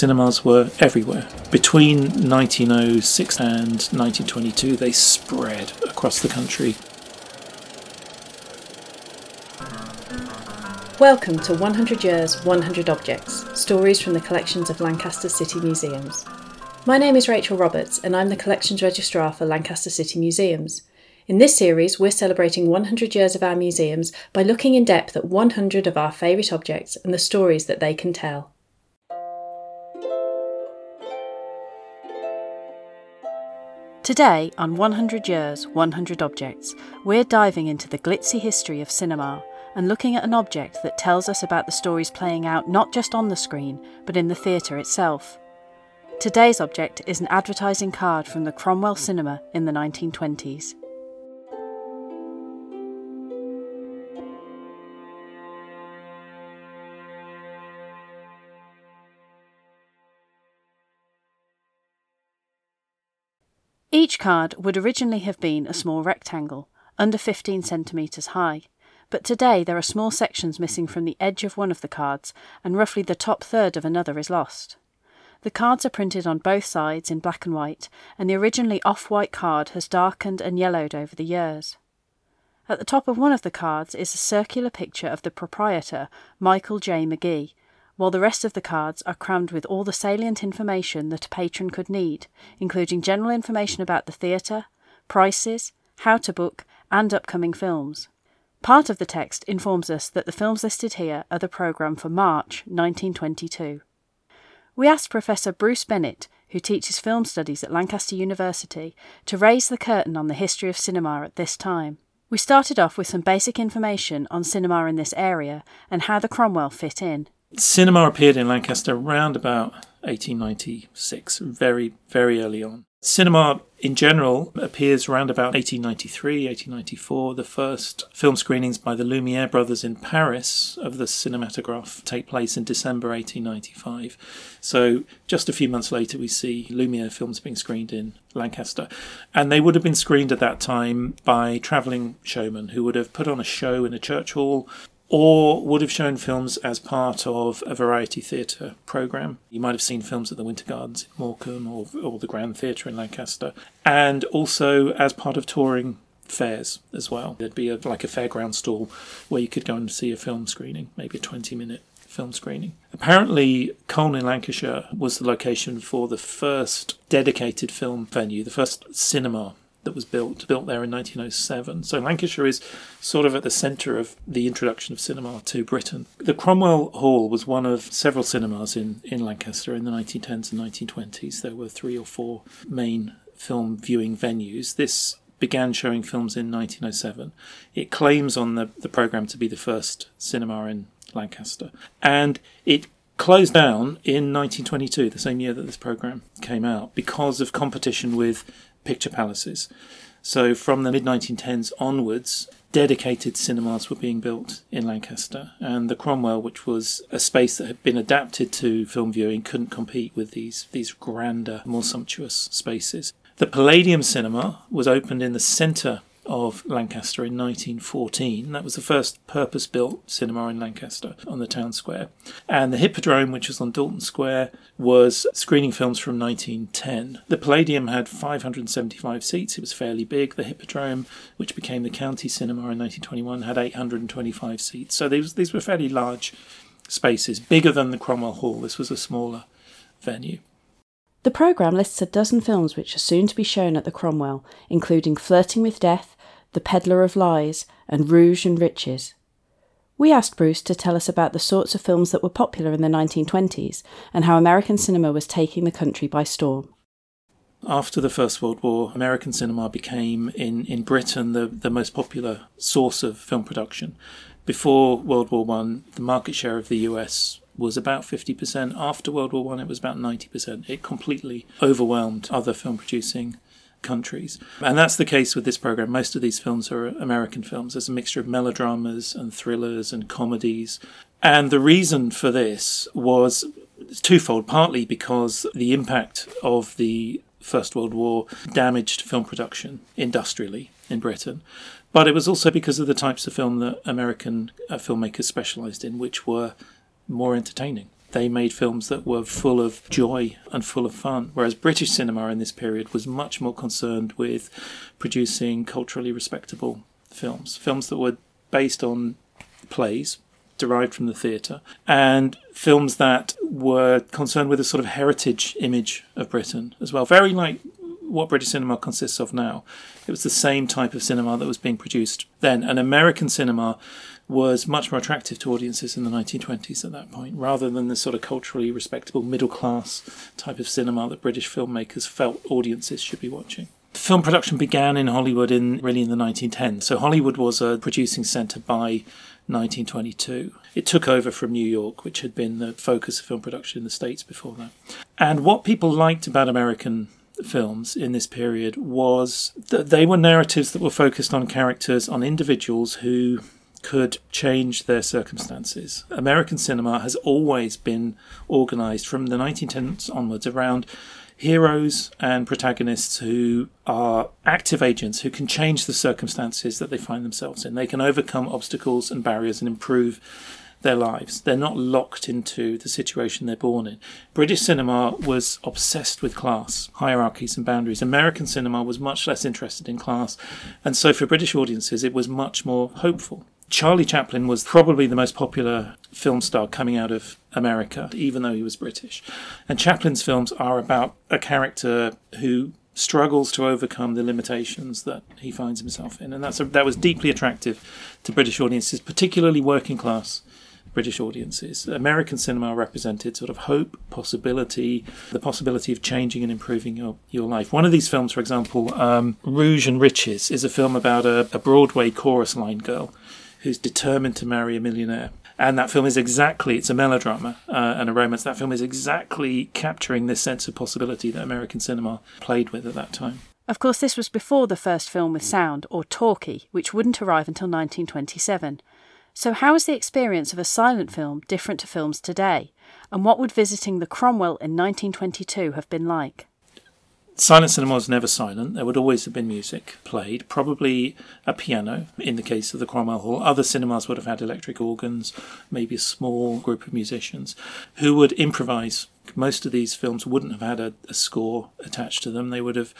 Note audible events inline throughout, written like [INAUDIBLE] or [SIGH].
cinemas were everywhere. Between 1906 and 1922, they spread across the country. Welcome to 100 Years, 100 Objects Stories from the collections of Lancaster City Museums. My name is Rachel Roberts, and I'm the Collections Registrar for Lancaster City Museums. In this series, we're celebrating 100 years of our museums by looking in depth at 100 of our favourite objects and the stories that they can tell. Today, on 100 Years, 100 Objects, we're diving into the glitzy history of cinema and looking at an object that tells us about the stories playing out not just on the screen, but in the theatre itself. Today's object is an advertising card from the Cromwell Cinema in the 1920s. Each card would originally have been a small rectangle, under 15 centimetres high but today there are small sections missing from the edge of one of the cards, and roughly the top third of another is lost. The cards are printed on both sides in black and white, and the originally off white card has darkened and yellowed over the years. At the top of one of the cards is a circular picture of the proprietor, Michael J. Magee, while the rest of the cards are crammed with all the salient information that a patron could need, including general information about the theatre, prices, how to book, and upcoming films. Part of the text informs us that the films listed here are the programme for March 1922. We asked Professor Bruce Bennett, who teaches film studies at Lancaster University, to raise the curtain on the history of cinema at this time. We started off with some basic information on cinema in this area and how the Cromwell fit in. Cinema appeared in Lancaster around about 1896, very, very early on. Cinema in general appears around about 1893, 1894. The first film screenings by the Lumiere brothers in Paris of the cinematograph take place in December 1895. So just a few months later, we see Lumiere films being screened in Lancaster. And they would have been screened at that time by travelling showmen who would have put on a show in a church hall or would have shown films as part of a variety theatre programme. You might have seen films at the Winter Gardens in Morecambe or, or the Grand Theatre in Lancaster, and also as part of touring fairs as well. There'd be a, like a fairground stall where you could go and see a film screening, maybe a 20 minute film screening. Apparently, Colne in Lancashire was the location for the first dedicated film venue, the first cinema that was built built there in 1907. So Lancashire is sort of at the centre of the introduction of cinema to Britain. The Cromwell Hall was one of several cinemas in, in Lancaster in the 1910s and 1920s. There were three or four main film viewing venues. This began showing films in 1907. It claims on the, the programme to be the first cinema in Lancaster. And it closed down in 1922, the same year that this programme came out, because of competition with picture palaces. So from the mid 1910s onwards, dedicated cinemas were being built in Lancaster, and the Cromwell, which was a space that had been adapted to film viewing, couldn't compete with these these grander, more sumptuous spaces. The Palladium Cinema was opened in the centre of Lancaster in 1914. That was the first purpose built cinema in Lancaster on the town square. And the Hippodrome, which was on Dalton Square, was screening films from 1910. The Palladium had 575 seats, it was fairly big. The Hippodrome, which became the county cinema in 1921, had 825 seats. So these, these were fairly large spaces, bigger than the Cromwell Hall. This was a smaller venue. The programme lists a dozen films which are soon to be shown at the Cromwell, including Flirting with Death, the Peddler of Lies, and Rouge and Riches. We asked Bruce to tell us about the sorts of films that were popular in the 1920s and how American cinema was taking the country by storm. After the First World War, American cinema became, in, in Britain, the, the most popular source of film production. Before World War One, the market share of the US was about 50%. After World War One, it was about 90%. It completely overwhelmed other film producing countries. And that's the case with this program. Most of these films are American films. There's a mixture of melodramas and thrillers and comedies. And the reason for this was twofold partly because the impact of the First World War damaged film production industrially in Britain. But it was also because of the types of film that American uh, filmmakers specialised in, which were more entertaining They made films that were full of joy and full of fun, whereas British cinema in this period was much more concerned with producing culturally respectable films, films that were based on plays derived from the theatre, and films that were concerned with a sort of heritage image of Britain as well. Very like what British cinema consists of now. It was the same type of cinema that was being produced then. And American cinema was much more attractive to audiences in the 1920s at that point, rather than the sort of culturally respectable middle class type of cinema that British filmmakers felt audiences should be watching. Film production began in Hollywood in really in the 1910s. So Hollywood was a producing centre by 1922. It took over from New York, which had been the focus of film production in the States before that. And what people liked about American films in this period was that they were narratives that were focused on characters, on individuals who could change their circumstances. American cinema has always been organized from the 1910s onwards around heroes and protagonists who are active agents who can change the circumstances that they find themselves in. They can overcome obstacles and barriers and improve their lives. They're not locked into the situation they're born in. British cinema was obsessed with class, hierarchies, and boundaries. American cinema was much less interested in class, and so for British audiences, it was much more hopeful. Charlie Chaplin was probably the most popular film star coming out of America, even though he was British. And Chaplin's films are about a character who struggles to overcome the limitations that he finds himself in, and that's a, that was deeply attractive to British audiences, particularly working class British audiences. American cinema represented sort of hope, possibility, the possibility of changing and improving your, your life. One of these films, for example, um, Rouge and Riches, is a film about a, a Broadway chorus line girl who's determined to marry a millionaire. And that film is exactly, it's a melodrama uh, and a romance. That film is exactly capturing this sense of possibility that American cinema played with at that time. Of course, this was before the first film with sound, or talkie, which wouldn't arrive until 1927. So, how is the experience of a silent film different to films today? And what would visiting the Cromwell in 1922 have been like? Silent cinema was never silent. There would always have been music played, probably a piano in the case of the Cromwell Hall. Other cinemas would have had electric organs, maybe a small group of musicians who would improvise. Most of these films wouldn't have had a, a score attached to them. They would have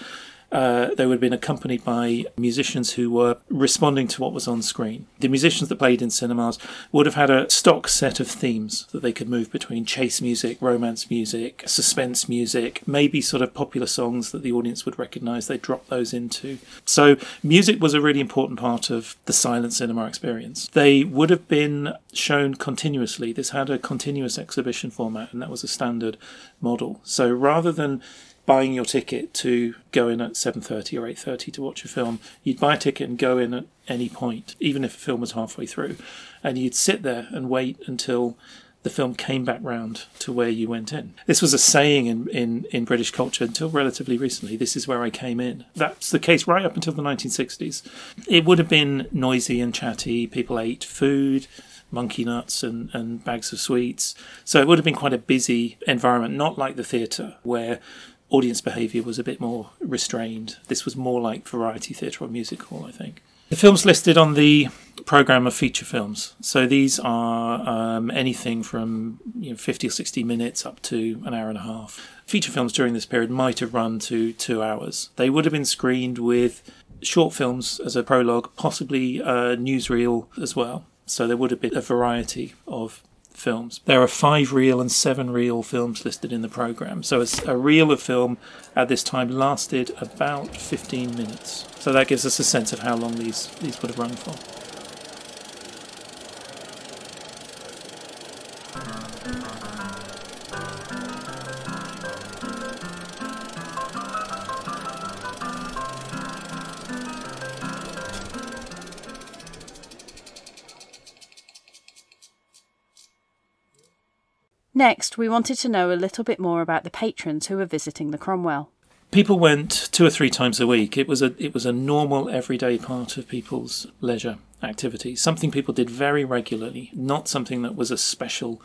uh, they would have been accompanied by musicians who were responding to what was on screen. The musicians that played in cinemas would have had a stock set of themes that they could move between chase music, romance music, suspense music, maybe sort of popular songs that the audience would recognize. They drop those into. So, music was a really important part of the silent cinema experience. They would have been shown continuously. This had a continuous exhibition format, and that was a standard model. So, rather than buying your ticket to go in at 7.30 or 8.30 to watch a film you'd buy a ticket and go in at any point even if a film was halfway through and you'd sit there and wait until the film came back round to where you went in. This was a saying in, in, in British culture until relatively recently. This is where I came in. That's the case right up until the 1960s. It would have been noisy and chatty. People ate food, monkey nuts and, and bags of sweets. So it would have been quite a busy environment, not like the theatre, where audience behaviour was a bit more restrained. This was more like variety theatre or music hall, I think. The films listed on the program of feature films. So these are um, anything from you know, 50 or 60 minutes up to an hour and a half. Feature films during this period might have run to two hours. They would have been screened with short films as a prologue, possibly a newsreel as well. So there would have been a variety of films. There are five reel and seven reel films listed in the program. So a reel of film at this time lasted about 15 minutes. So that gives us a sense of how long these, these would have run for. Next, we wanted to know a little bit more about the patrons who were visiting the Cromwell. People went two or three times a week. It was a it was a normal everyday part of people's leisure activity. Something people did very regularly, not something that was a special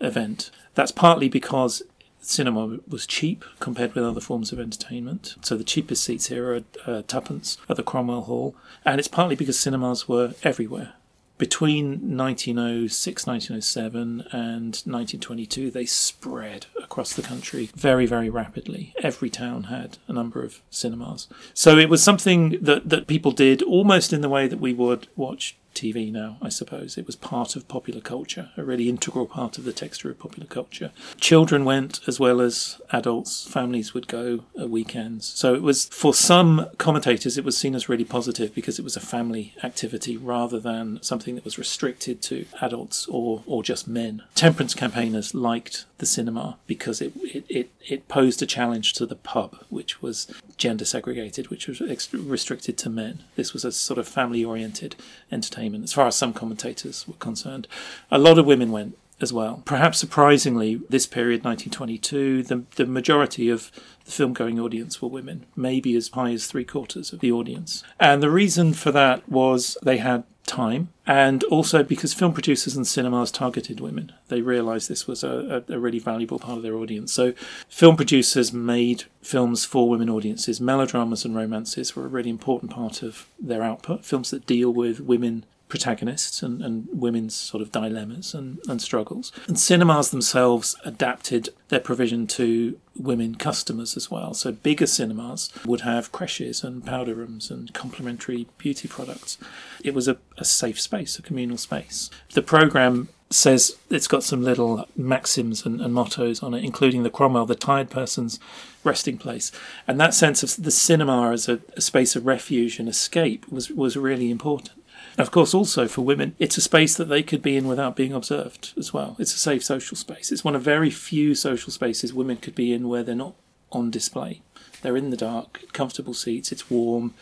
event. That's partly because cinema was cheap compared with other forms of entertainment. So the cheapest seats here are uh, tuppence at the Cromwell Hall, and it's partly because cinemas were everywhere. Between 1906, 1907, and 1922, they spread across the country very, very rapidly. Every town had a number of cinemas. So it was something that, that people did almost in the way that we would watch TV now, I suppose. It was part of popular culture, a really integral part of the texture of popular culture. Children went as well as adults, families would go at weekends. So it was, for some commentators, it was seen as really positive because it was a family activity rather than something that was restricted to adults or, or just men. Temperance campaigners liked the cinema because it, it, it, it posed a challenge to the pub, which was gender segregated, which was restricted to men. This was a sort of family oriented entertainment, as far as some commentators were concerned. A lot of women went as well. Perhaps surprisingly, this period, 1922, the, the majority of the film going audience were women, maybe as high as three quarters of the audience. And the reason for that was they had time, and also because film producers and cinemas targeted women. They realised this was a, a, really valuable part of their audience. So, film producers made films for women audiences. Melodramas and romances were a really important part of their output. Films that deal with women protagonists and, and women's sort of dilemmas and, and struggles. And cinemas themselves adapted their provision to women customers as well. So bigger cinemas would have creches and powder rooms and complimentary beauty products. It was a, a safe space, a communal space. The programme says it's got some little maxims and, and, mottos on it, including the Cromwell, the tired person's resting place. And that sense of the cinema as a, a space of refuge and escape was, was really important. Of course, also for women, it's a space that they could be in without being observed as well. It's a safe social space. It's one of very few social spaces women could be in where they're not on display. They're in the dark, comfortable seats, it's warm.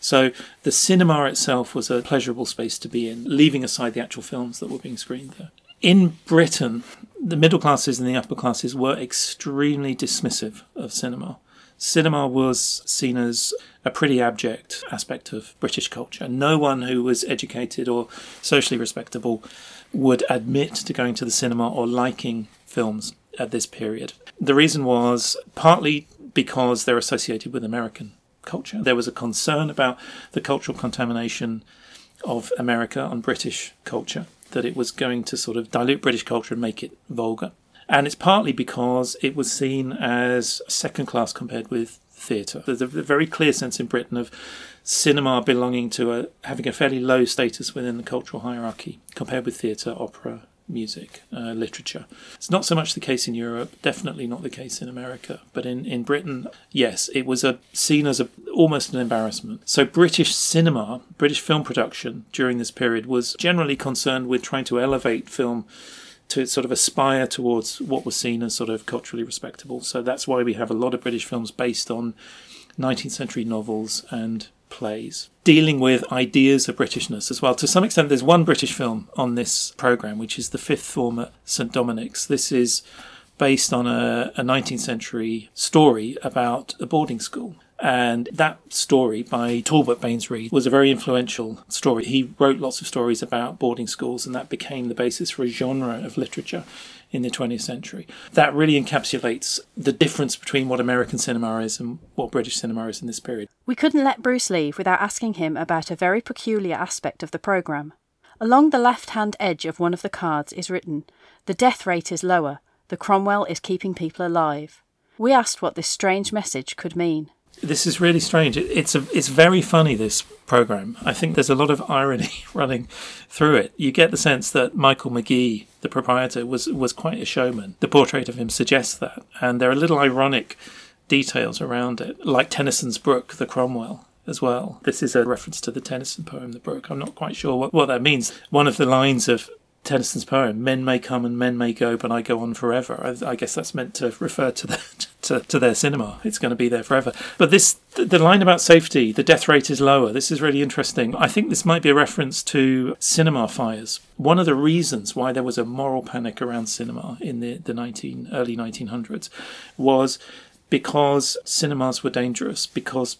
So the cinema itself was a pleasurable space to be in, leaving aside the actual films that were being screened there. In Britain, the middle classes and the upper classes were extremely dismissive of cinema cinema was seen as a pretty abject aspect of British culture. No one who was educated or socially respectable would admit to going to the cinema or liking films at this period. The reason was partly because they're associated with American culture. There was a concern about the cultural contamination of America on British culture, that it was going to sort of dilute British culture and make it vulgar. And it's partly because it was seen as second class compared with theatre. There's a very clear sense in Britain of cinema belonging to a having a fairly low status within the cultural hierarchy compared with theatre, opera, music, uh, literature. It's not so much the case in Europe, definitely not the case in America, but in, in Britain, yes, it was a, seen as a, almost an embarrassment. So British cinema, British film production during this period was generally concerned with trying to elevate film to sort of aspire towards what was seen as sort of culturally respectable. So that's why we have a lot of British films based on 19th century novels and plays, dealing with ideas of Britishness as well. To some extent, there's one British film on this programme, which is The Fifth Form at St Dominic's. This is based on a, a 19th century story about a boarding school. And that story by Talbot Baines Reed was a very influential story. He wrote lots of stories about boarding schools, and that became the basis for a genre of literature in the 20th century. That really encapsulates the difference between what American cinema is and what British cinema is in this period. We couldn't let Bruce leave without asking him about a very peculiar aspect of the programme. Along the left hand edge of one of the cards is written, The death rate is lower, the Cromwell is keeping people alive. We asked what this strange message could mean this is really strange. it's a, it's very funny. This program. I think there's a lot of irony [LAUGHS] running through it. You get the sense that Michael McGee, the proprietor, was was quite a showman. The portrait of him suggests that, and there are little ironic details around it, like Tennyson's Brook, the Cromwell. As well. This is a reference to the Tennyson poem, The Brook. I'm not quite sure what, what that means. One of the lines of Tennyson's poem, "Men may come and men may go, but I go on forever." I, I guess that's meant to refer to, [LAUGHS] to, to their cinema. It's going to be there forever. But this, the, the line about safety, the death rate is lower. This is really interesting. I think this might be a reference to cinema fires. One of the reasons why there was a moral panic around cinema in the the 19 early 1900s was because cinemas were dangerous because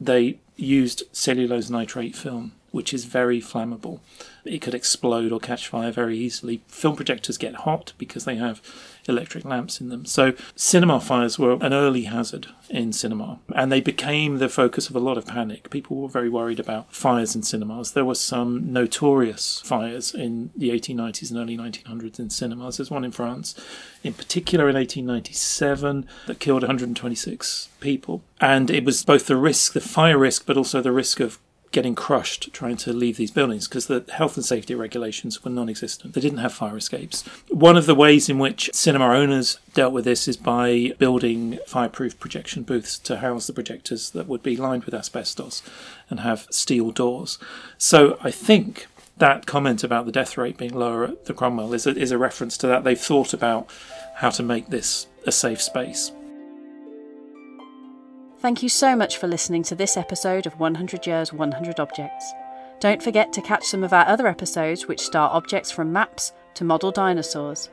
they used cellulose nitrate film which is very flammable. It could explode or catch fire very easily. Film projectors get hot because they have electric lamps in them. So, cinema fires were an early hazard in cinema, and they became the focus of a lot of panic. People were very worried about fires in cinemas. There were some notorious fires in the 1890s and early 1900s in cinemas. There's one in France, in particular in 1897, that killed 126 people. And it was both the risk, the fire risk, but also the risk of getting crushed trying to leave these buildings because the health and safety regulations were non existent. They didn't have fire escapes. One of the ways in which cinema owners dealt with this is by building fireproof projection booths to house the projectors that would be lined with asbestos and have steel doors. So I think that comment about the death rate being lower at the Cromwell is a, is a reference to that. They've thought about how to make this a safe space. Thank you so much for listening to this episode of 100 Years, 100 Objects. Don't forget to catch some of our other episodes, which star objects from maps to model dinosaurs.